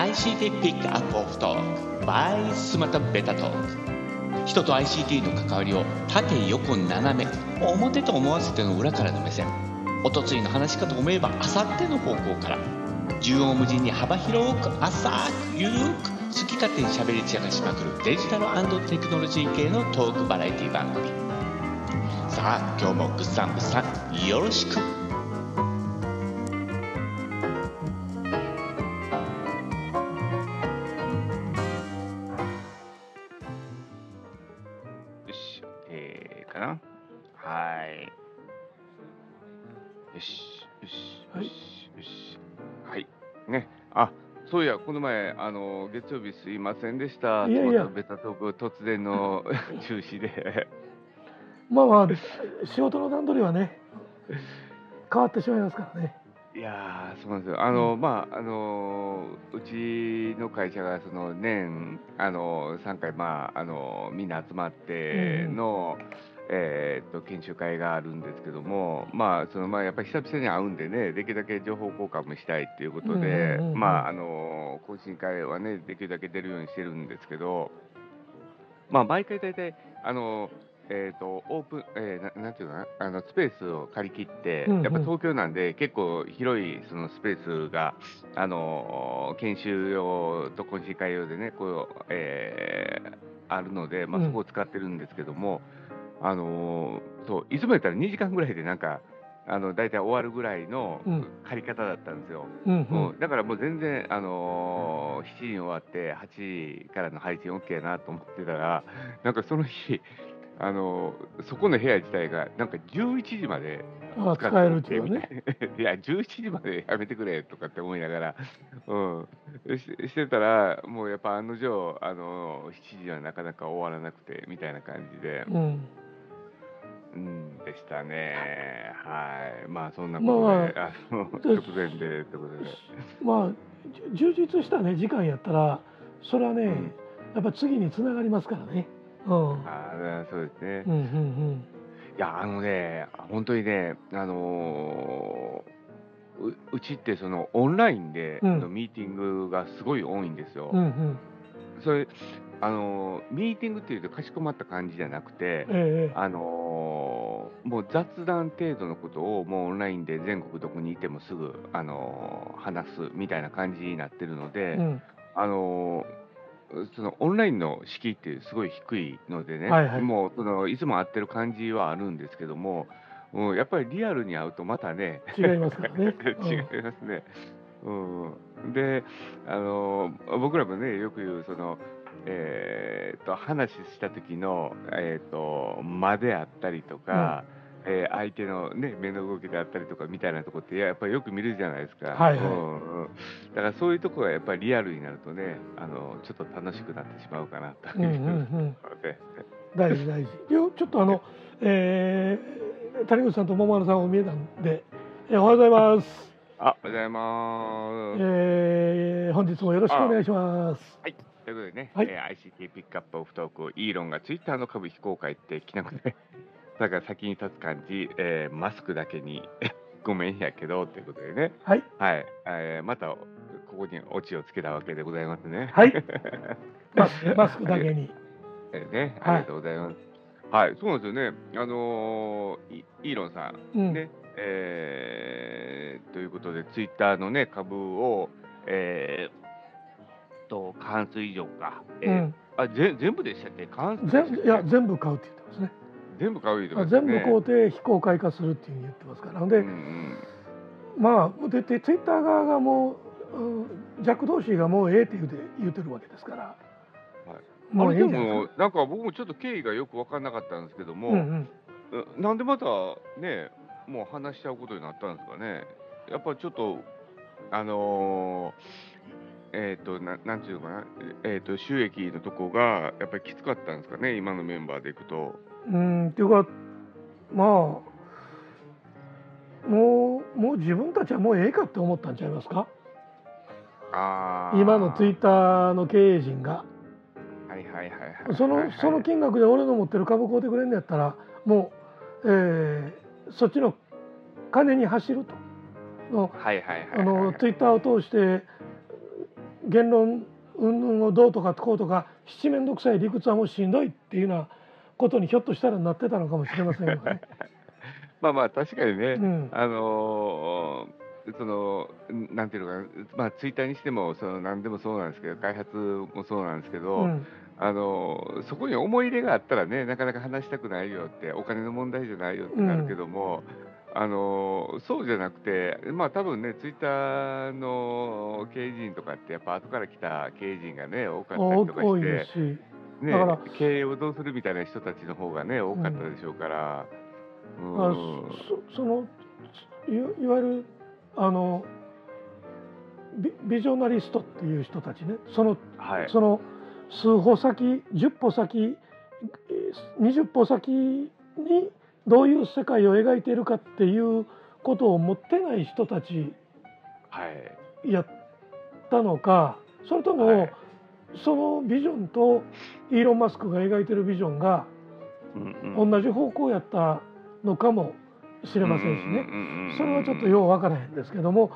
ICT ピックアップオフトーク by スマタベタトーク人と ICT の関わりを縦横斜め表と思わせての裏からの目線。おとついの話かと思えばあさっての方向から。縦横無尽に幅広く浅くゆるく好き勝手にしゃべり散らしまくるデジタルテクノロジー系のトークバラエティ番組。さあ今日もぐっさんぐっさんよろしく。そういや、この前、あの、月曜日すいませんでした。いやいやベタトーク、突然の 中止で。まあまあ、仕事の段取りはね、変わってしまいますからね。いやー、そうなんですよ。あの、まあ、あの、うちの会社が、その、年、あの、3回、まあ、あの、みんな集まっての、えーっと、研修会があるんですけども、まあ、その、まあ、やっぱり久々に会うんでね、できるだけ情報交換もしたいっていうことで、懇親会はね、できるだけ出るようにしてるんですけど、まあ、毎回大体、あの、えー、とオープン、えーな、なんていうのかな、あのスペースを借り切って、うんうん。やっぱ東京なんで、結構広いそのスペースが、あの研修用と懇親会用でね、こうえーあるので、まあ、うん。そこを使ってるんですけども、あのーそういつもやったら2時間ぐらいで、なんか、あの大体終わるぐらいのうん。借り方だったんですよ。うんうん。だからもう全然、あのー7時に終わって、8時からの配信 OK なと思ってたら、なんかその日、あのーそこの部屋自体が、なんか11時まで使使えるってていうね。いや、11時までやめてくれとかって思いながら、うん、ししてたら、もうやっぱ案の定、あのー7時はなかなか終わらなくてみたいな感じで、うん、うん、でしたね。はい。まあ、そんなことで、あので直前でということで。まあ、充実したね、時間やったら、それはね、うんやっぱ次につながりますからね。うん、ああ、そうですね。うん、うん、いや、あのね、本当にね、あのーううちってそのオンラインでうんのミーティングがすごい多いんですよ。うん、うん、うん、それ、あのーミーティングっていうとかしこまった感じじゃなくて、ええあのーもう雑談程度のことをもうオンラインで全国どこにいてもすぐ、あのー話すみたいな感じになってるので、うん、あのーそのオンラインの敷居ってすごい低いのでね、はいはい。もうそのいつも会ってる感じはあるんですけども、うん、やっぱりリアルに会うとまたね、違いますからね。う ん違いますね。うん、で、あのー僕らもね、よく言う、その、えー、と話した時の、えー、と間であったりとか、えー相手の、ね、目の動きであったりとかみたいなとこってやっぱりよく見るじゃないですか、はいはいうんうんだからそういうとこがやっぱりリアルになるとねあのちょっと楽しくなってしまうかなとい 大事大事。よちょっとあの、えー、谷口さんと桃原さんを見えたんで、えーおはようございます。あおはようございます。えー、本日もよろしくお願いします。はい、ということでね、はいえー ICT ピックアップオフトーク、イーロンがツイッターの株非公開ってきなくて、だから先に立つ感じ、えーマスクだけに ごめんやけどということでね、はい、はい、えーまたここにオチをつけたわけでございますね。はい マスマスクだけに。えーね、はいありがとうございます。はい、そうなんですよね。あのーイイーロンさん、うん、ね、えーということで、ツイッターのね、株を、えーと、過半数以上か。えーうん、あぜ全部でしたっけ？過半数いや全部買うって言ってますね。全部買う言うてます全部ね買うて非公開化するっていうふうに言ってますから。で、うんうんまあででツイッター側がもう、うん、ジャック同士がもうええって言うて言うてるわけですから。はい、あれでも、なんか僕もちょっと経緯がよく分からなかったんですけどか。も、うんうん。うなんでまたね、もう話しちゃうことになったんですかね。やっぱちょっと、あのーえっ、とな、なんていうのかな、えっ、と、収益のとこが、やっぱりきつかったんですかね、今のメンバーでいくと。うんっていうかまあもうもう自分たちはもうええかって思ったんちゃいますか？あー。今のツイッターの経営陣が。はいはいはいはい。そのその金額で俺の持ってる株買うてくれんのやったらもう、えーそっちの金に走ると。のはいはいはいはい。あのツイッターを通して言論云々をどうとかこうとか七面倒くさい理屈はもうしんどいっていうようなことにひょっとしたらなってたのかもしれませんよね。まあまあ確かにね、うん。あのーそのなんていうのかな、まあ、ツイッターにしてもその何でもそうなんですけど開発もそうなんですけど、うん。あのーそこに思い入れがあったらねなかなか話したくないよってお金の問題じゃないよってなるけども、あのーそうじゃなくてまあ多分ねツイッターの経営陣とかってやっぱ後から来た経営陣がね多かったりとかしてねだから経営をどうするみたいな人たちの方がね多かったでしょうから。うん。あそそのいいわゆるあのビビジョナリストっていう人たちね。そのはい。その数歩先10歩先えー20歩先にどういう世界を描いているかっていうことを持ってない人たちはい。やったのかそれとも、はい。そのビジョンとイーロン・マスクが描いてるビジョンが同じ方向やったのかもしれませんしね。それはちょっとよう分からへんですけども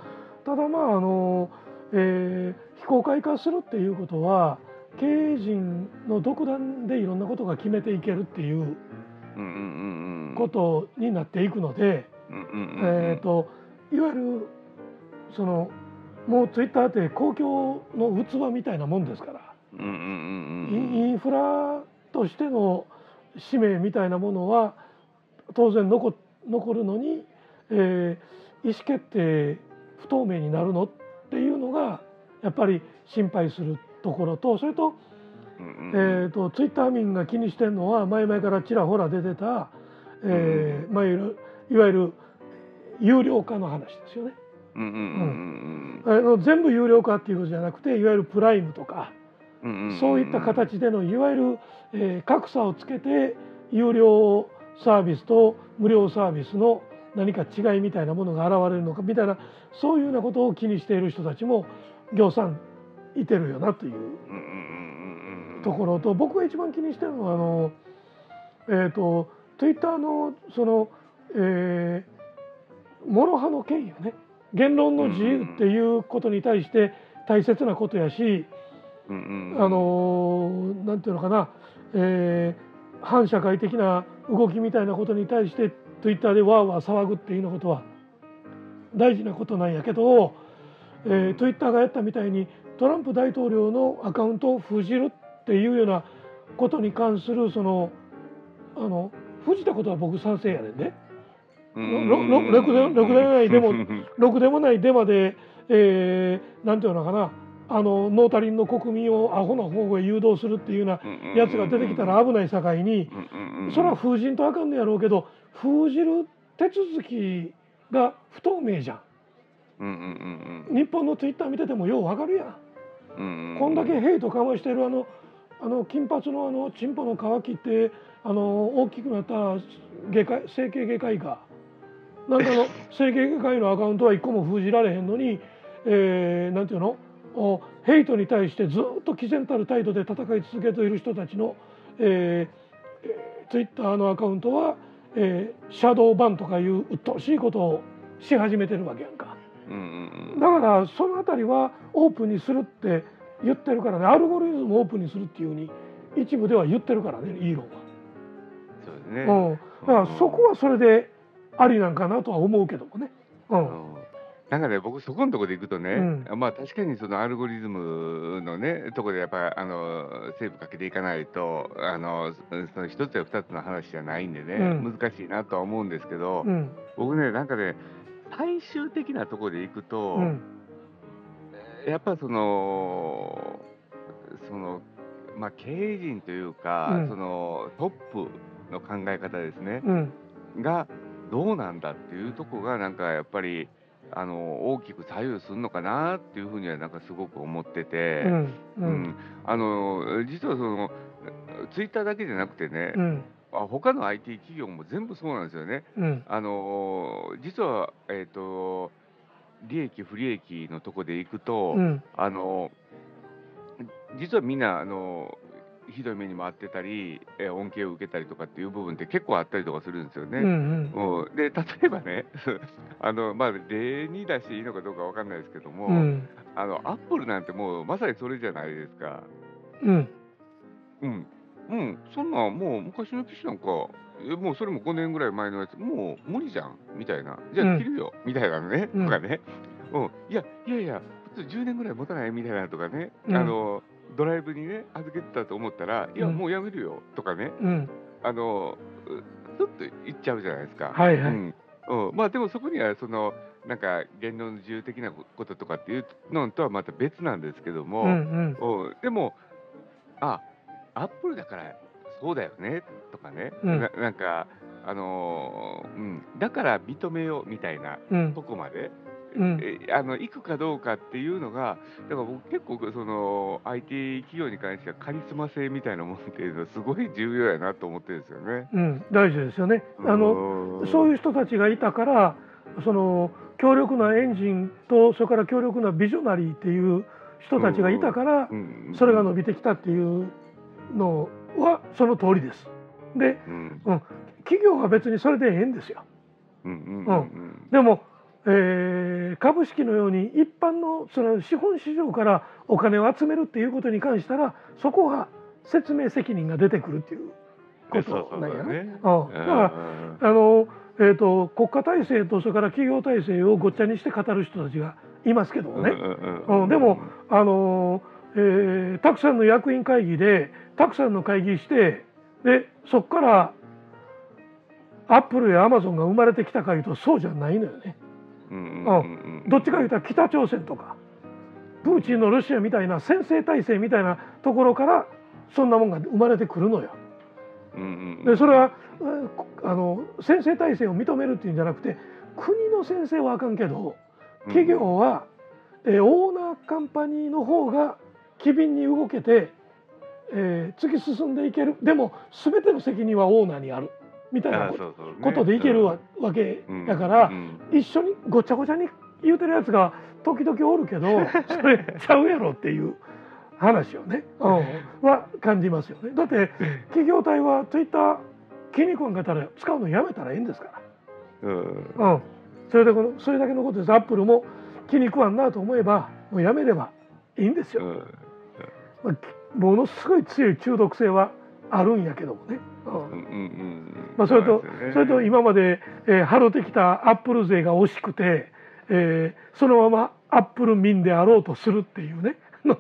ただまああの、えー非公開化するっていうことは経営陣の独断でいろんなことが決めていけるっていうことになっていくので、えー、といわゆるそのもうツイッターって公共の器みたいなもんですから、イうんンフラとしての使命みたいなものは当然残残るのに、えー意思決定不透明になるのっていうのがやっぱり心配するところとそれと,、えー、とツイッター民が気にしてるのは前々からちらほら出てた、えーまあ、いわゆるいわゆる有料化の話ですよね。うんうんうんあの全部有料化っていうことじゃなくていわゆるプライムとかうんうんうんそういった形でのいわゆる、えー格差をつけて有料サービスと無料サービスの何か違いみたいなものが現れるのかみたいなそういうようなことを気にしている人たちも行さんいてるよなという。うんうんところと僕が一番気にしてるのはあのえっ、とツイッターのそのえー、諸刃の剣よね。言論の自由っていうことに対して大切なことやし、うんうんあのーなんていうのかな、えー反社会的な動きみたいなことに対してツイッターでわーわー騒ぐっていうようなことは大事なことなんやけど、えー、ツイッターがやったみたいにトランプ大統領のアカウントを封じるっていうようなことに関するそのあの封じたことは僕賛成やねんで、うん。ろくでろくでもないでもうんうんろくでもないデマで、えーなんていうのかな。あのノータリンの国民をアホな方へ誘導するっていうようなやつが出てきたら危ない境にそれは封じんとあかんのやろうけど封じる手続きが不透明じゃん。日本のツイッター見ててもようわかるやん。こんだけヘイトかましてるあのあの金髪のあのチンポの皮切ってあの大きくなった外科整形外科医か。なんかの 整形外科医のアカウントは一個も封じられへんのに、えーなんていうの？おヘイトに対してずっと毅然たる態度で戦い続けている人たちの、えーえーツイッターのアカウントは、えーシャドーバンとかいう鬱陶しいことをし始めてるわけやんか。うんうんうん。だからそのあたりはオープンにするって言ってるからね。アルゴリズムをオープンにするっていうふうに一部では言ってるからねイーロンそうですね。は、うん、だからそこはそれでありなんかなとは思うけどもね、うん。う。んなんかね、僕、そこのところでいくとね、うまあ確かにそのアルゴリズムのね、ところでやっぱりあのセーブかけていかないと、あのその一つや二つの話じゃないんでね、うん。難しいなとは思うんですけど、うん。僕ね、なんかね、最終的なところでいくと、うんやっぱその、その、まあ、経営陣というか、うん。そのトップの考え方ですね、うん。がどうなんだっていうとこがなんかやっぱりあの大きく左右するのかなっていうふうにはなんかすごく思ってて、うん。ううん。んあの実はそのツイッターだけじゃなくてね、うん。あ他の IT 企業も全部そうなんですよね。うん。あの実は、えー、と利益不利益のとこでいくと、うん。あの実はみんなあのひどい目にも遭ってたり、え恩恵を受けたりとかっていう部分って結構あったりとかするんですよね。うんうん。うん。で例えばね あの、まあ、例に出していいのかどうかわかんないですけども、うん。あのアップルなんてもうまさにそれじゃないですか。うん。うん、うん、そんなんもう昔の機種なんか、えもうそれも5年ぐらい前のやつ、もう無理じゃんみたいな、じゃうん。あ切るよ、みたいなのね、うん。とかね、うん、いやいやいや、普通10年ぐらい持たないみたいなとかね、うん。あのドライブにね、預けてたと思ったら、いや、うん。もうやめるよとかね、うん。あのうちょっと言っちゃうじゃないですか。はいはい。うん。うん、まあでもそこにはそのなんか言論の自由的なこととかっていうのとはまた別なんですけども、うんうん。うん。でも、あアップルだからそうだよねとかね、うん。ななんか、あのーうん、だから認めようみたいなうん。とこまで、うん。えあの行くかどうかっていうのが、だから僕、結構その IT 企業に関してはカリスマ性みたいなものっていうのは、すごい重要やなと思ってるんですよね。うん。大事ですよね。あののそういう人たちがいたからその強力なエンジンとそれから強力なビジョナリーっていう人たちがいたからうん。それが伸びてきたっていうのはその通りです。でうん。企業は別にそれでええんですよ。うんうんうんでも、えー株式のように一般のその資本市場からお金を集めるっていうことに関したらそこは説明責任が出てくるっていうことなんやね。だからあの、えー、と国家体制とそれから企業体制をごっちゃにして語る人たちがいますけどもね、うん。でも、あのえーたくさんの役員会議でたくさんの会議してでそこからアップルやアマゾンが生まれてきたかいうとそうじゃないのよね。どっちかいうと北朝鮮とかプーチンのロシアみたいな先制体制みたいなところからそんなもんが生まれてくるのよ。でそれはあの先制体制を認めるっていうんじゃなくて国の先制はあかんけど企業は、えーオーナーカンパニーの方が機敏に動けて、えー突き進んでいける。でも全ての責任はオーナーにある。みたいなこことでいけるわ,、わけだから、一緒にごちゃごちゃに言うてるやつが時々おるけど それちゃうやろっていう話をね、うん、は感じますよね。だって企業体はツイッター気に食わんかったら使うのやめたらええんですから。うん、それでこのそれだけのことです。アップルも気に食わんなと思えばもうやめればいいんですよ、まあきものすごい強い中毒性はあるんやけどもね、うん。まあ、それとそれと今まで、えー、払ってきたアップル勢が惜しくて、えーそのままアップル民であろうとするっていうね。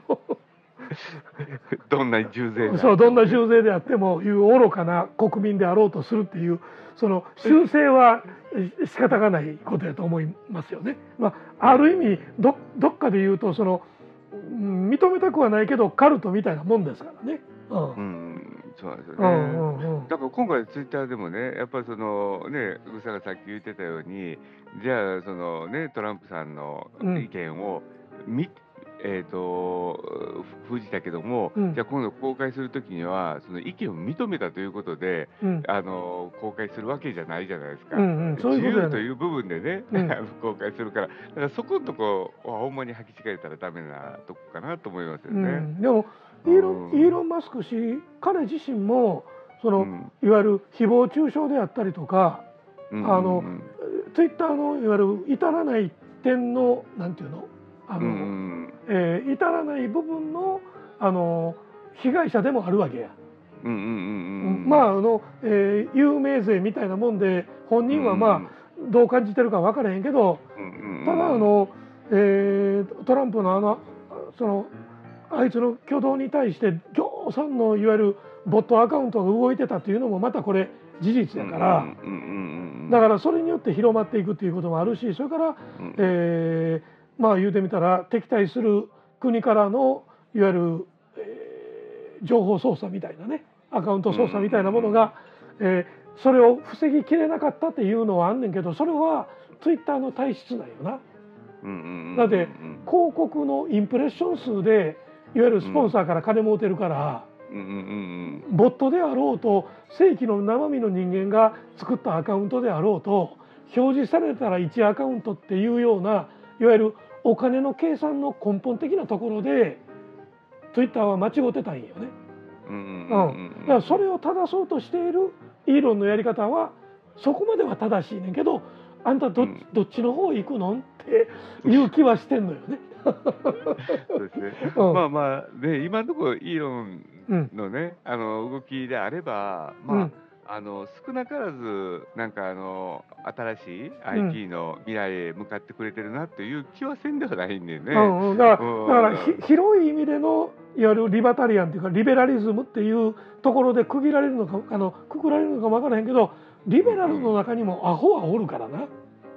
どんな重税なそうどんな重税であっても いう愚かな国民であろうとするっていうその修正はえ仕方がないことやと思いますよね。まあ、ある意味どどっかで言うとそのうん認めたくはないけどカルトみたいなもんですからね。うんうんそうなんですようね。んうんうんだから今回ツイッターでもね、やっぱりそのね、うぐさがさっき言ってたように、じゃあそのねトランプさんのうん意見をみ、えっ、とふ封じたけども、うん。じゃあ今度公開するときにはその意見を認めたということで、うん。あの公開するわけじゃないじゃないですか。うんうん。そういう。自由という部分でね、うん。公開するから、だからそこのとこはほんまに履き違えたらダメなとこかなと思いますようね。ん、でもイーロンうん。イーロン・マスク氏彼自身もその、うん。いわゆる誹謗中傷であったりとかうんあのツイッターのいわゆる至らない点のなんていうの？あの、えー至らない部分のあの被害者でもあるわけや。まああの、えー有名税みたいなもんで本人はまあ、どう感じてるか分からへんけどあただあの、えートランプのあのそのあいつの挙動に対してぎょうさんのいわゆるボットアカウントが動いてたというのもまたこれ事実やから、だからそれによって広まっていくということもあるしそれから、えーまあ言うてみたら敵対する国からのいわゆる、えー情報操作みたいなねアカウント操作みたいなものが、えーそれを防ぎきれなかったっていうのはあんねんけどそれはツイッターの体質なんよな。だって広告のインプレッション数でいわゆるスポンサーから金儲てるから、ボットであろうと正規の生身の人間が作ったアカウントであろうと表示されたら1アカウントっていうようないわゆるお金の計算の根本的なところでツイッターは間違ってたんよね。うんうんだからそれを正そうとしているイーロンのやり方はそこまでは正しいねんけどあんたど,、うんどっちの方行くのっていう気はしてんのよね。そうですね。うんまあまあね今のところイーロンうんのねあの動きであればまあ、うんあの少なからずなんかあの新しいん IT の未来へ向かってくれてるなという気はせんではないんでね。うんうん、だからうんだからひ広い意味でのいわゆるリバタリアンというかリベラリズムっていうところで区切られるのかあのくくられるのかも分からへんけどリベラルの中にもアホはおるからな。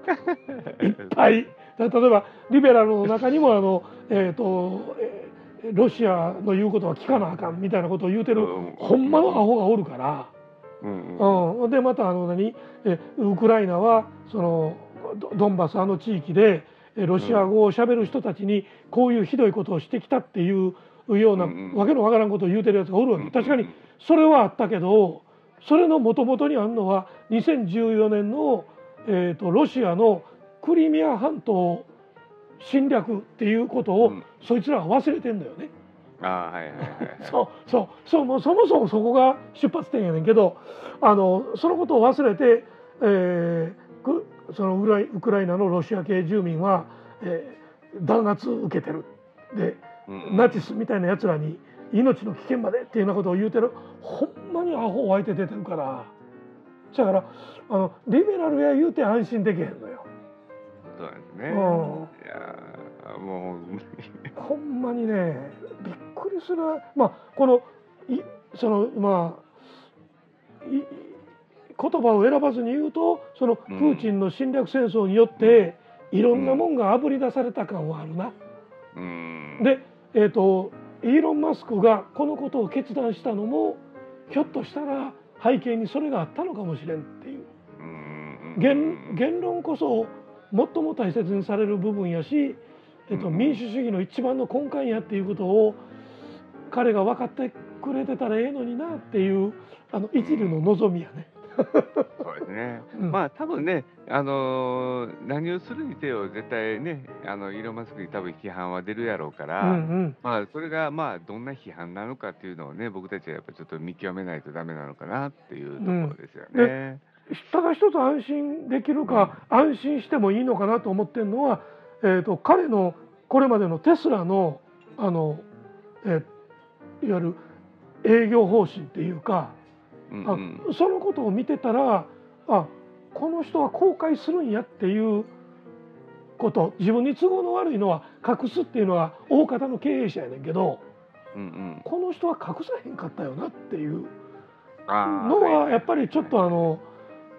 いっぱい。だ例えばリベラルの中にもあの、えーとえーロシアの言うことは聞かなあかんみたいなことを言うてる、うんほんまのアホがおるから。うんうんうん、でまたあの何？えウクライナはそのドドンバスあの地域でえロシア語をしゃべる人たちにこういうひどいことをしてきたっていうような、わけのわからんことを言うてるやつがおるわけ。確かにそれはあったけどそれのもともとにあるのは2014年の、えー、とロシアのクリミア半島侵略っていうことを、うん。そいつらは忘れてんだよね。あーはいはいはいはい。そうそうそうもうそもそもそこが出発点やねんけどあのそのことを忘れて、えーくそのウライウクライナのロシア系住民は、えー弾圧受けてるでうんうんナチスみたいなやつらに命の危険までっていうようなことを言うてるほんまにアホ湧いて出てるからだからあのリベラルや言うて安心できへんのよ。そうですね。うんいやーもう ほんまにねびっくりする。まあこのいそのまあい言葉を選ばずに言うとそのプうんーチンの侵略戦争によっていろんなもんがあぶり出された感はあるな。うん。で、えー、とイーロン・マスクがこのことを決断したのもひょっとしたら背景にそれがあったのかもしれんっていう。うん。言言論こそ最も大切にされる部分やし、えっと、うん。民主主義の一番の根幹やっていうことを彼が分かってくれてたらええのになっていうあの一縷の望みやね。そうですね。うんまあ多分ね、あのー何をするにせよ絶対ね、あのイーロンマスクに多分批判は出るやろうかうら、んうんまあそれがまあどんな批判なのかっていうのをね、僕たちはやっぱちょっと見極めないとダメなのかなっていうところですよね。ただ一つ安心できるか、安心してもいいのかなと思ってるのは、えー、と彼のこれまでのテスラのあの、えーいわゆる営業方針っていうか、あうんうん。そのことを見てたらあこの人は後悔するんやっていうこと自分に都合の悪いのは隠すっていうのは大方の経営者やねんけどうんうん。この人は隠さへんかったよなっていうのはやっぱりちょっとあの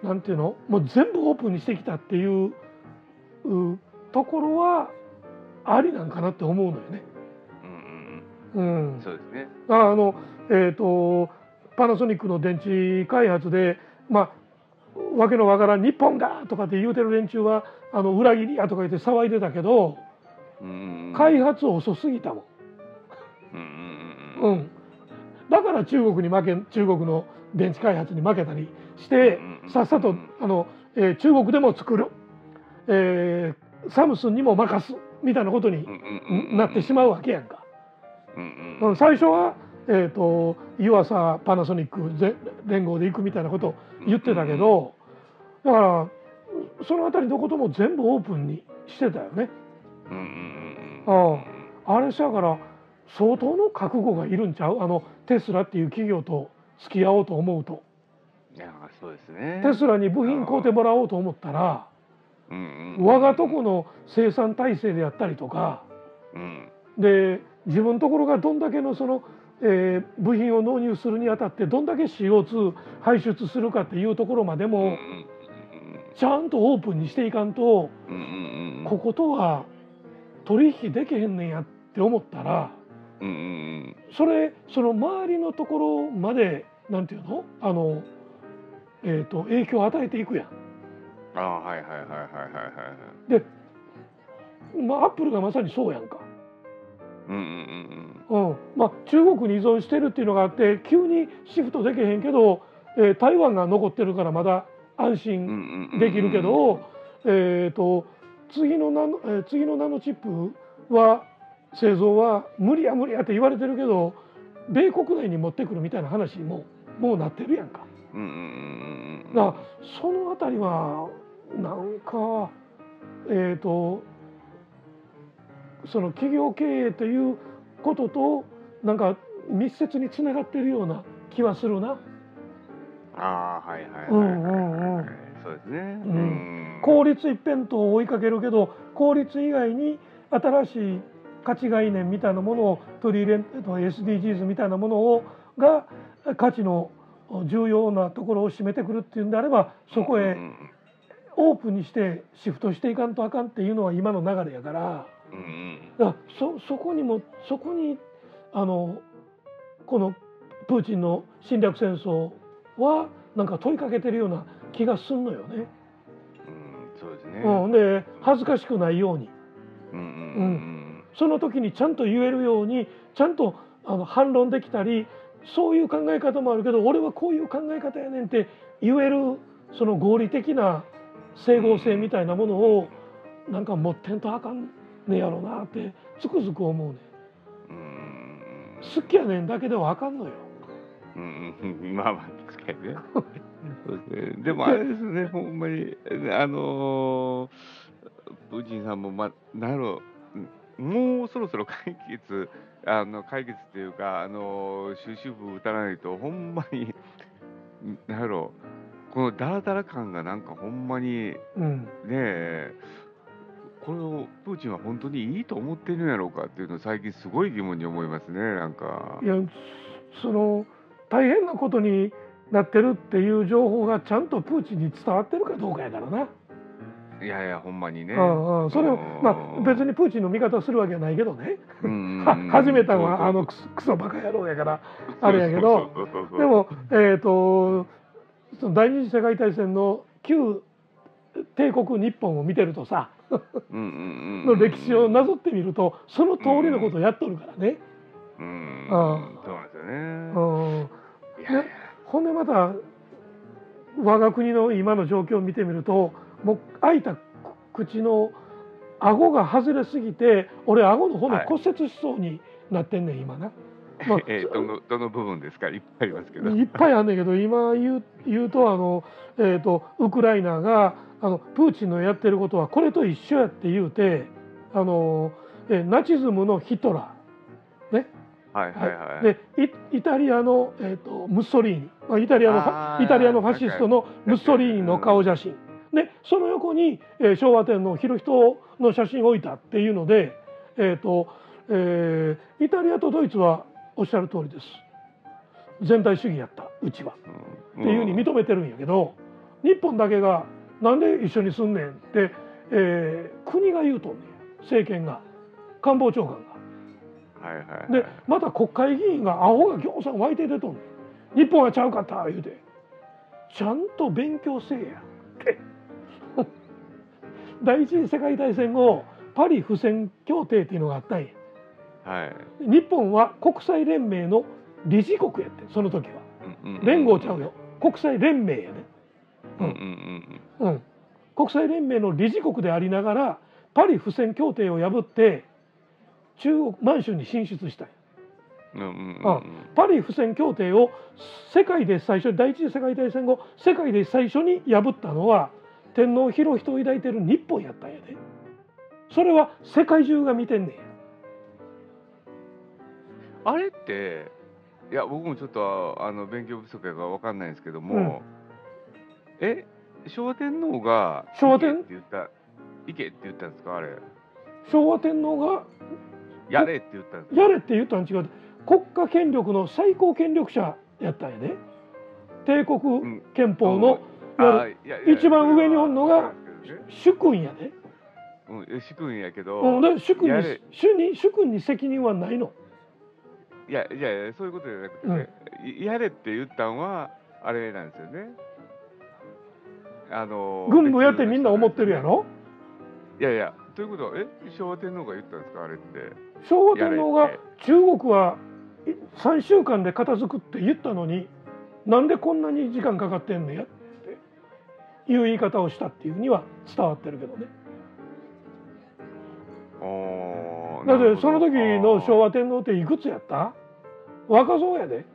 なんていうのもう全部オープンにしてきたっていううところはありなんかなって思うのよね。うん。そうですね。あのえー、とパナソニックの電池開発で、まあ、わけのわからん日本がとかって言うてる連中はあの裏切りやとか言って騒いでたけどうん開発遅すぎたもうんうんん、うん。だから中国に負け中国の電池開発に負けたりしてさっさとあの、えー中国でも作る、えーサムスンにも任す。みたいなことになってしまうわけやんか。うんうん。最初は、えー、と湯浅パナソニックぜ連合で行くみたいなことを言ってたけどだからその辺りのことも全部オープンにしてたよね。うんうんうんうん。あれさから相当の覚悟がいるんちゃう？あのテスラっていう企業と付き合おうと思うと。いやそうですね。テスラに部品買うてもらおうと思ったらうんうん。我がとこの生産体制であったりとかうん。で自分のところがどんだけのその、えー部品を納入するにあたってどんだけ CO2 排出するかっていうところまでもちゃんとオープンにしていかんとこことは取引できへんねんやって思ったらそれその周りのところまでなんていうの？あの、えー、と影響を与えていくやん。ああはいはいはいはいはいはい。で、まあ、アップルがまさにそうやんか。うんうんうんうん。まあ、中国に依存してるっていうのがあって急にシフトできへんけど、えー台湾が残ってるからまだ安心できるけど、えー、と次のナノ、えー次のナノチップは製造は無理や無理やって言われてるけど米国内に持ってくるみたいな話にももうなってるやんか。うんうんうんうんだからそのあたりはなんかえっ、とその企業経営ということとなんか密接につながってるような気はするな。ああはいはいはい。はい、うんうんうん。そうですね。ん。効率一辺倒を追いかけるけど効率以外に新しい価値概念みたいなものを取り入れえっと SDGs みたいなものをが価値の重要なところを占めてくるっていうんであればそこへオープンにしてシフトしていかんとあかんっていうのは今の流れやから。うんうんだそそこにもそこにあのこのプーチンの侵略戦争はなんか問いかけてるような気がすんのよね。うんそうですね。うん、で恥ずかしくないようにうんうんうんその時にちゃんと言えるようにちゃんとあの反論できたりそういう考え方もあるけど俺はこういう考え方やねんって言えるその合理的な整合性みたいなものをなんか持ってんとあかんねやろなってつくづく思うねうんうん好きやねんだけではあかんのよ。うんうんまあまあ確かにね。ね。でもあれですね、ほんまにあのープーチンさんもまあなんやろうもうそろそろ解決あの解決っていうかあのー終止符打たないとほんまになんやろうこのダラダラ感がなんかほんまにねうんえこれをプーチンは本当にいいと思ってるんやろうかっていうのを最近すごい疑問に思いますねなんかい。やその大変なことになってるっていう情報がちゃんとプーチンに伝わってるかどうかやからな。いやいやほんまにね。うんうん、それをまあ別にプーチンの味方するわけはないけどね。は始めたのはあのクソバカ野郎やからあれやけどでもえっ、とその第二次世界大戦の旧帝国日本を見てるとさの歴史をなぞってみるとその通りのことをやっとるからね。うんうんそうなんですようね。ん、いやいやほんでまた我が国の今の状況を見てみるともう開いた口の顎が外れすぎて俺顎の骨はい骨折しそうになってんねん今な。まあ えーどのどの部分ですか？いっぱいありますけど。いっぱいあんねんけど今言う言うとあの、えー、とウクライナがあのプーチンのやってることはこれと一緒やって言うてあの、えーナチズムのヒトラー。ね、はいはいはい。でイイタリアの、えー、とムッソリーニ。まあイタリアのイタリアのファシストのムッソリーニの顔写真。でその横に、えー昭和天皇裕仁の写真を置いたっていうので、えーとえーイタリアとドイツはおっしゃる通りです。全体主義やったうちは。うん。っていうふうに認めてるんやけど日本だけがなんで一緒にすんねんって、えー国が言うとんねん。政権が。官房長官が。はいはいはい。でまた国会議員がアホがぎょうさん湧いて出とんねん。日本はちゃうかった言うて。ちゃんと勉強せえや。って。第一次世界大戦後パリ不戦協定っていうのがあったんやはい。日本は国際連盟の理事国やってその時は。うんうんうん。連合ちゃうよ。国際連盟やね。うんうんうんうん、国際連盟の理事国でありながらパリ不戦協定を破って中国満州に進出したんや。うんうんうんうん。あパリ不戦協定を世界で最初第一次世界大戦後世界で最初に破ったのは天皇裕仁を抱いてる日本やったんやで。それは世界中が見てんねん。やあれっていや僕もちょっとあの勉強不足やからわかんないんですけども、え昭和天皇が昭和天？って言った行けって言ったんですかあれ？昭和天皇が？やれって言ったんですか？やれって言ったん違う国家権力の最高権力者やったんやで。帝国ん。憲法のあいわゆるいやいや一番上におんのが主君やで、うんえ主君やけど、うん、で主君に主に主君に責任はないのいやいやいやそういうことじゃなくて、うん。いやれって言ったんはあれなんですよね。あの軍部やってみんな思ってるやろ？いやいやということはえ？昭和天皇が言ったんですか？あれって。昭和天皇が中国はい3週間で片付くって言ったのになんでこんなに時間かかってんのや？っていう言い方をしたっていうには伝わってるけどね。あーだってその時の昭和天皇っていくつやった？若そうやで。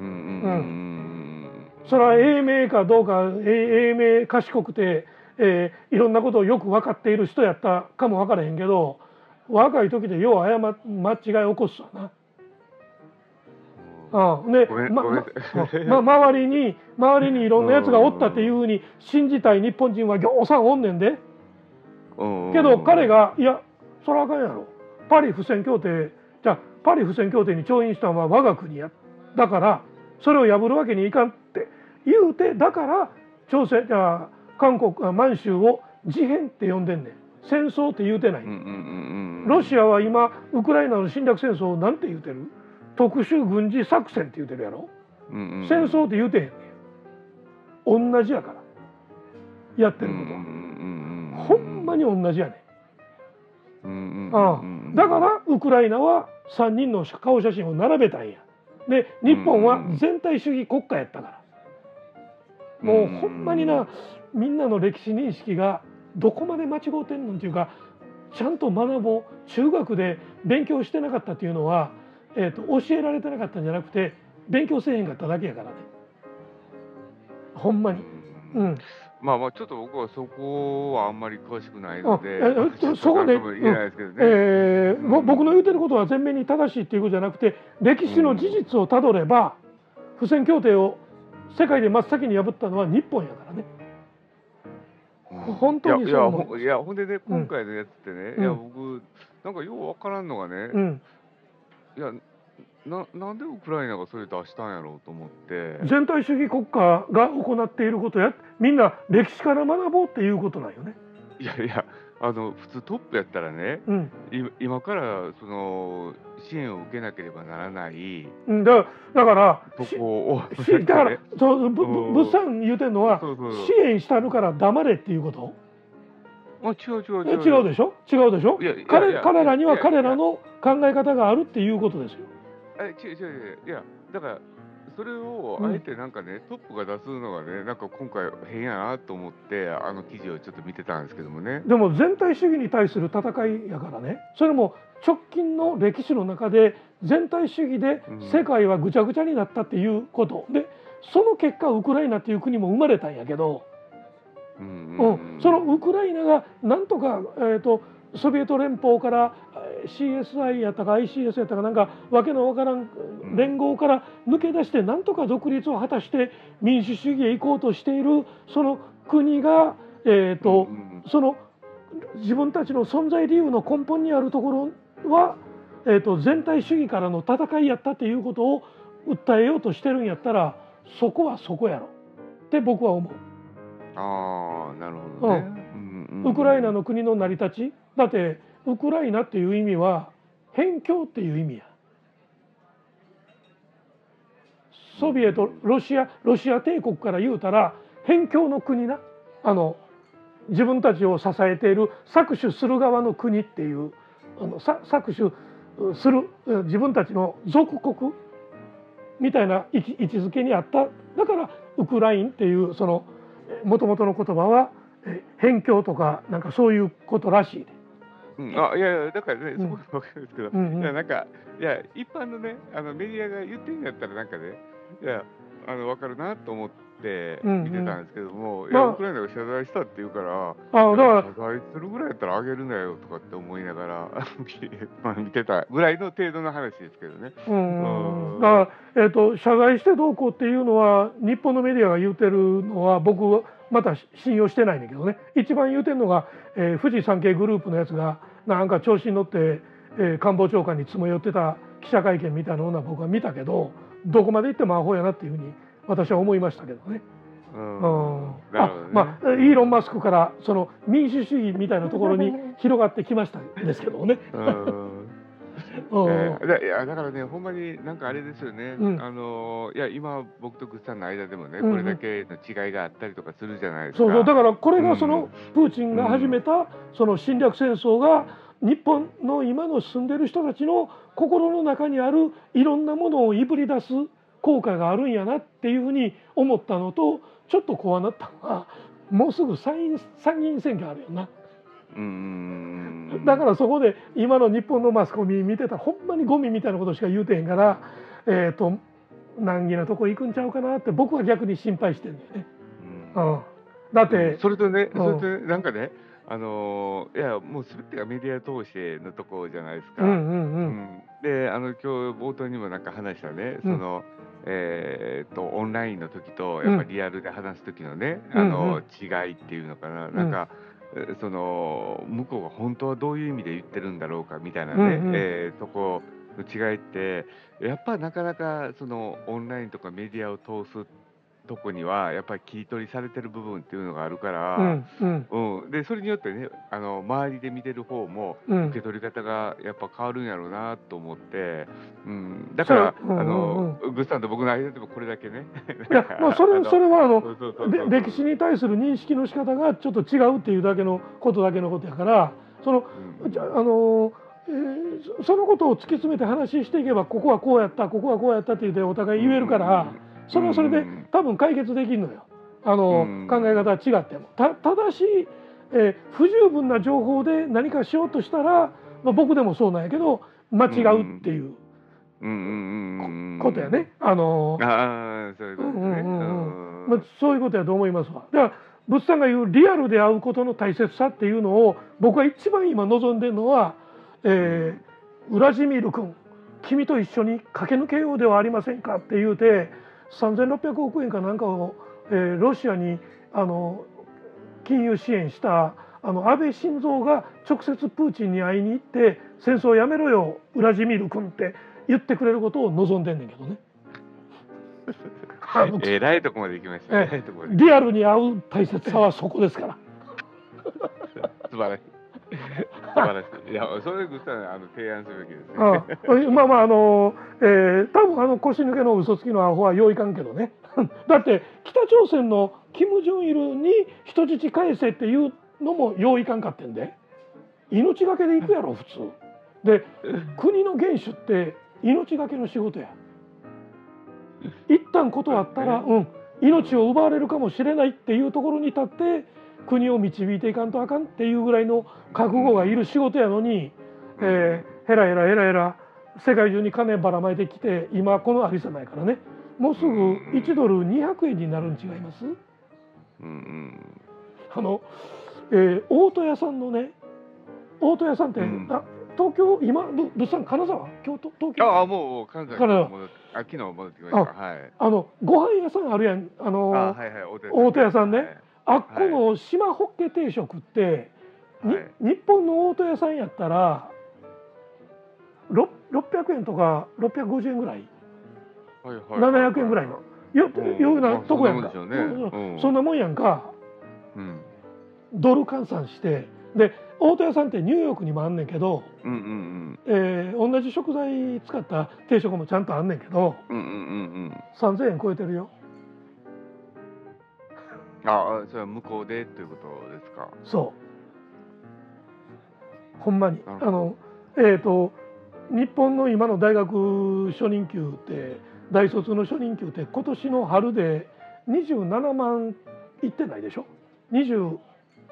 うんうんうんそれは英明かどうか英英明賢くて、えーいろんなことをよく分かっている人やったかも分からへんけど若い時でよう謝間違い起こすわな。うん、でままま周りに周りにいろんなやつがおったっていうふうに信じたい日本人はぎょうさんおんねんで。うんけど彼がいやそらあかんやろ。パリ不戦協定じゃあパリ不戦協定に調印したのは我が国や。だからそれを破るわけにいかんって言うてだから朝鮮じゃあ韓国あ満州を事変って呼んでんねん。戦争って言うてない、ロシアは今ウクライナの侵略戦争をなんて言うてる。特殊軍事作戦って言うてるやろ、戦争って言うてへんねん。同じやから。やってることは、ほんまに同じやねん、うんうんだからウクライナは3人の顔写真を並べたんや。で日本は全体主義国家やったから。もうほんまになみんなの歴史認識がどこまで間違うてんのっていうかちゃんと学ぼう中学で勉強してなかったっていうのは、えー、と教えられてなかったんじゃなくて勉強せえへんかっただけやからね。ほんまに。うん、まあまあちょっと僕はそこはあんまり詳しくないのでそこね何とも言えないですけどね、えーぼうん。僕の言うてることは全面に正しいっていうことじゃなくて歴史の事実をたどれば不戦協定を世界で真っ先に破ったのは日本やからね。うん。本当にいやいやほんでね今回のやつってね、うんいや僕なんかようわからんのがね、うん、いやななんでウクライナがそれ出したんやろうと思って。全体主義国家が行っていることやみんな歴史から学ぼうっていうことなんよね。いやいやあの普通トップやったらねうん。い今からその支援を受けなければならないうん、だだからだからね。そう物産言うてんのは支援したるから黙れっていうこと？あ違う違うえ違う。違うでしょ？違うでしょ？いやいやい彼らには彼らの考え方があるっていうことですよ。え違う違う違ういやだからそれをうん。あえてなんかね、トップが出すのがねなんか今回変やなと思ってあの記事をちょっと見てたんですけどもね。でも全体主義に対する戦いやからね。それも直近の歴史の中で全体主義でうん。世界はぐちゃぐちゃになったっていうこと。でその結果ウクライナっていう国も生まれたんやけど、うんうんそのウクライナがなんとか、えー、とソビエト連邦からえー CSI やったか ICS やったかなんかわけのわからん連合から抜け出してなんとか独立を果たして民主主義へ行こうとしているその国が、えーとその自分たちの存在理由の根本にあるところは、えー、と全体主義からの戦いやったっていうことを訴えようとしてるんやったらそこはそこやろ。って僕は思う。ああなるほどね、うんうん。ウクライナの国の成り立ち。だってウクライナっていう意味は辺境っていう意味や。ソビエトロシアロシア帝国から言うたら辺境の国な。あの自分たちを支えている搾取する側の国っていうあの搾取する自分たちの属国みたいな位置位置づけにあった。だからウクラインっていうそのもともとの言葉は辺境とかなんかそういうことらしいで。うん、あいやいやだからね、うん。そこは分かるんですけど、うんうん。いやなんかいや一般のねあのメディアが言ってるんだったらなんかねいやあの分かるなと思ってうんうん。見てたんですけども、いまあ。やウクライナが謝罪したって言うから。あだから。謝罪するぐらいやったらあげるなよとかって思いながら まあ見てたぐらいの程度の話ですけどね。うんうんだから、えー、と謝罪してどうこうっていうのは日本のメディアが言うてるのは僕はまた信用してないんだけどね。一番言うてるのが、えー富士山系グループのやつがなんか調子に乗って、えー官房長官に詰め寄ってた記者会見みたいなのは僕は見たけどどこまで行ってもアホやなっていうふうに私は思いましたけどね。うん。うん。あまあイーロン・マスクからその民主主義みたいなところに広がってきましたんですけどね。うんうんえーだいやだからね、ほんまになんかあれですよね、うん。あのいや今、僕とグッさんの間でもね、これだけの違いがあったりとかするじゃないですか。そうそう。だからこれうんがそのプーチンが始めたその侵略戦争が日本の今の住んでる人たちの心の中にあるいろんなものをいぶり出す効果があるんやなっていうふうに思ったのとちょっと怖なったのはもうすぐ参院参議院選挙あるよな。うんうんうんだからそこで今の日本のマスコミ見てたらほんまにゴミみたいなことしか言うてへんからえっ、と難儀なとこ行くんちゃうかなって僕は逆に心配してんだよね。うん、だって、それとね、うん。それとねなんかね、あのーいや、もうすべてがメディア通してのとこじゃないですか。うんうんううん。んで、あの今日冒頭にもなんか話したね、その、えーっとオンラインの時とやっぱりリアルで話す時のね、うんあのうん違いっていうのかな、なんか。えその向こうが本当はどういう意味で言ってるんだろうかみたいなね、うんうん。えーとこの違いってやっぱなかなかそのオンラインとかメディアを通すとこにはやっぱり切り取りされてる部分っていうのがあるから、うんうん。うん、でそれによってねあの周りで見てる方もうん。受け取り方がやっぱ変わるんやろうなと思って、うん、だから、そううんうん。あのグッさんと僕の間でもこれだけねいや まあそれそれはあの歴史に対する認識の仕方がちょっと違うっていうだけのことだけのことやからそのうん。じゃあの、えーそそのことを突き詰めて話していけばここはこうやったここはこうやったって言ってお互い言えるからそれはそれでうん。多分解決できるのよ。あのうん。考え方は違っても。たただし、えー不十分な情報で何かしようとしたら、まあ、僕でもそうなんやけど間違うっていう。ことやね。あのああそういうことまあ、そういうことやと思いますわ。だから物産が言うリアルで会うことの大切さっていうのを僕は一番今望んでるのは、えーウラジミール君君と一緒に駆け抜けようではありませんかって言うて3600億円かなんかを、えーロシアにあの金融支援したあの安倍晋三が直接プーチンに会いに行って戦争をやめろよウラジミール君って言ってくれることを望んでんねんけどね。えらいとこまで行きました。えええらいとこまで。リアルに会う大切さはそこですから。素晴らしい。素晴らしい。いや、それあの提案するべきですね。うん、まあまああの、えー、多分あの腰抜けの嘘つきのアホはよういかんけどね。だって北朝鮮のキム・ジョンイルに人質返せっていうのもよういかんかってんで。命がけで行くやろ普通。で国の元首って命がけの仕事や。一旦断ったら、うん、命を奪われるかもしれないっていうところに立って国を導いていかんとあかんっていうぐらいの覚悟がいる仕事やのに、えー、ヘラヘラヘラヘラ世界中に金ばらまいてきて今このありさまやからね。もうすぐ1ドル200円になるん違います？あの、えー、大戸屋さんのね大戸屋さんって、うん。あ東京今ぶ物産金沢？京都東京？ああ、もう、関西からあ、昨日戻ってきました。はい。あのご飯屋さんあるやん。あのあ、はいはい、大手大手屋さんね。はいあっこの島ホッケ定食って、にはい。日本の大戸屋さんやったらろ600円とか650円ぐらい。はいはい700円ぐらいの。ようんようなまあとこやんか。そんなもんやんか。うん。ドル換算して。で大戸屋さんってニューヨークにもあんねんけど、うんうんえー同じ食材使った定食もちゃんとあんねんけどうんうんうんうん。3000円超えてるよああそれは向こうでということですか？そう。ほんまに。あのえっ、と日本の今の大学初任給って大卒の初任給って今年の春で27万いってないでしょ？2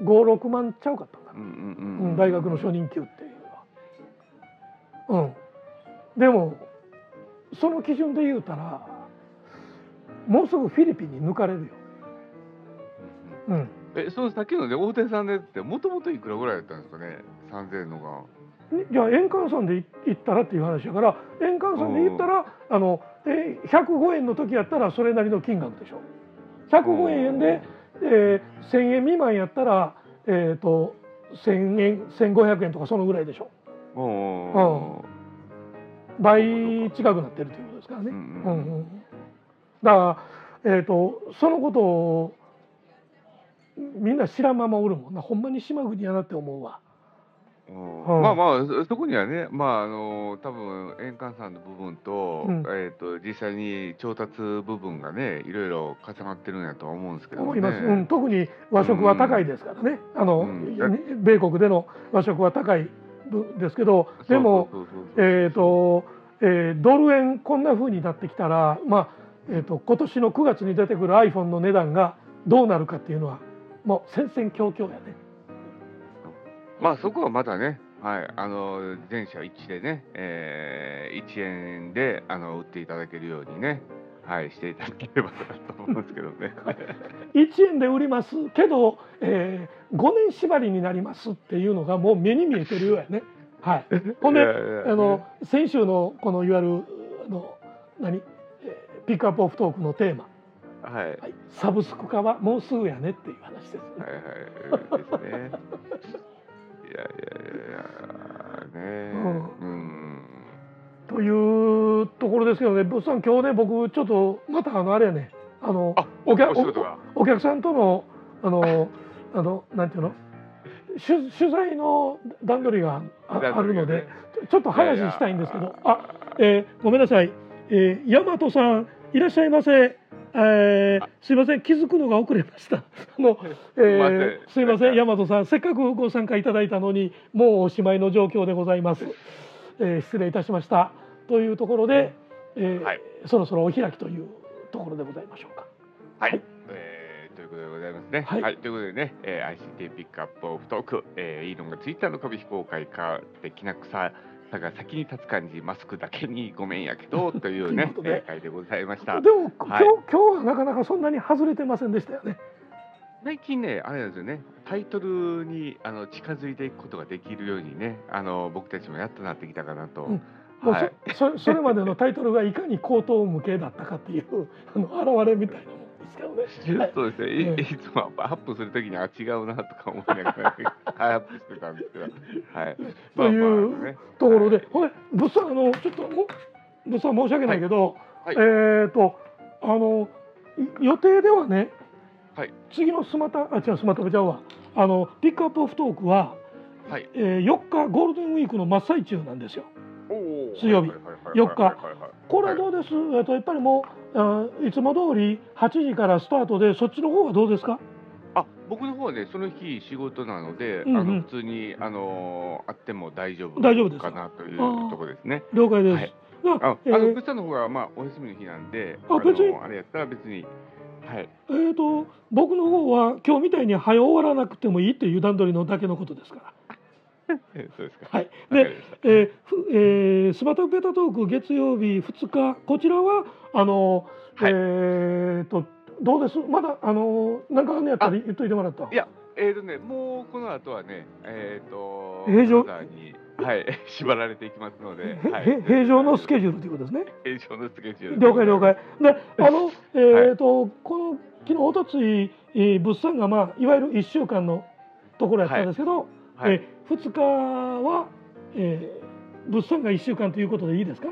5 6万ちゃうかったんうんう、うんん大学の初任給っていうのは。うん、でもその基準で言うたらもうすぐフィリピンに抜かれるよ。うん、えそのさっきのね大手さんでってもともといくらぐらいだったんですかね？3000円のが。にじゃあ円換算でい行ったらっていう話やから円換算で言ったらあのえー105円の時やったらそれなりの金額でしょ。105円で、えー、1000円未満やったら、えー、と1000円1500円とかそのぐらいでしょ。おお倍近くなってるということですからね。うんううん。んうん。だから、えー、とそのことをみんな知らんままおるもんな。ほんまに島国やなって思うわ。うん。うん。まあまあそそこにはねまああの多分円換算の部分と,、うん。えっ、と実際に調達部分がねいろいろ重なってるんやとは思うんですけどね。思います、うん、特に和食は高いですからね、あのうん。米国での和食は高いぶですけどでもえーとえードル円こんな風になってきたら、まあえー、と今年の9月に出てくる iPhone の値段がどうなるかっていうのはもう戦々恐々やね。まあそこはまたねはい、あの全社一致でね、えー、1円であの売っていただけるようにね、はい、していただければなと思うんですけどね。1円で売りますけど、えー、5年縛りになりますっていうのがもう目に見えてるようやね。はい、ほんであの先週のこのいわゆるあの何、えーピックアップオフトークのテーマ、はい、はい、はい、サブスク化はもうすぐやねっていう話です。よね。はい、ですね。いやいやいやね、うん、というところですけどね、物産今日ね僕ちょっとまたあのあれやね。あのあ、お客お客さんとのあの あのなんていうの？取取材の段取りがああるのでちょっと話したいんですけど。あ、えーごめんなさい、えー、大和さんいらっしゃいませ。えー、すいません気づくのが遅れました。あの、えー、すいません大和さんせっかくご参加いただいたのにもうおしまいの状況でございます。えー、失礼いたしました。というところで、えーはいそろそろお開きというところでございましょうか。はい、えーということでございますね。ははいい、ということでね、えー ICT ピックアップオフトーク、えー、イーロンがツイッターの株非公開化できなくささが先に立つ感じマスクだけにごめんやけどというねということでございました。でも、はい今日今日はなかなかそんなに外れてませんでしたよね。最近ね、あれなんですよね、タイトルにあの近づいていくことができるようにね、あの僕たちもやっとなってきたかなと。うんはい、そそ それまでのタイトルがいかに高等無形だったかっていうあの表れみたいなですけどね。は いそうですね、いええいつもアップするときにあ違うなとか思いながらアップしてたんですけど、はい。というところで、ほんで物産あのちょっとも物産申し訳ないけど、はい。えっ、とあのい予定ではね、はい。次のスマタあ違うスマタブちゃうわ。あのピックアップオフトークは、はい。えー、4日ゴールデンウィークの真っ最中なんですよ。水曜日。はいはいはい4日。これはどうです、えっとやっぱりもうあいつも通り8時からスタートでそっちの方はどうですか？あ僕の方はね、その日仕事なので、うんうん。あの普通にあのーあっても大丈夫大丈夫か？なというところですね。了解です。はい。なあ、えー。あの物産の方はまあお休みの日なんで、のあ別に。あれやったら別にはい。えー、と僕の方は今日みたいに早終わらなくてもいいっていう段取りのだけのことですから。え そうですか。はい、でえーふえースマタベタトーク月曜日2日こちらはあの、はい。えー、とどうです？まだあのなんかあんのやった？ら言っといてもらった？いや、えーとね、もうこの後はね、えっ、と、平常？に、はい、縛られていきますので、へはい、へ平常のスケジュールということですね？平常のスケジュール。了解了解。で、あの、えーと、この昨日おとつい、えー物産がまあいわゆる1週間のところやったんですけど、はい。えー、2日は、えー物産が1週間ということでいいですか？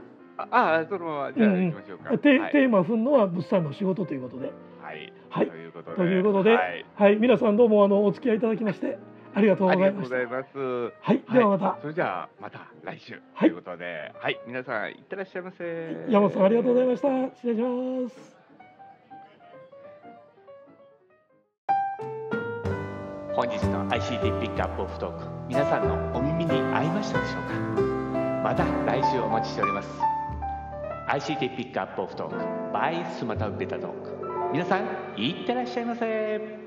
ああ、そのまま、じゃあうんうん行きましょうか。テはい。テーマ踏んのは物産の仕事ということで、はい。はいということで。ということではい。はい、皆さんどうもあのお付き合いいただきましてありがとうあございました。りがとうございます。はい、ではまた、それじゃあ、また来週はいということで、はい、皆さん、いってらっしゃいませ。山本さんありがとうございました。失礼します。本日の ICT ピックアップオフトーク皆さんのお耳に合いましたでしょうか？また来週お待ちしております。ICT ピックアップオフトーク by スマタウベタトーク。皆さんいってらっしゃいませ。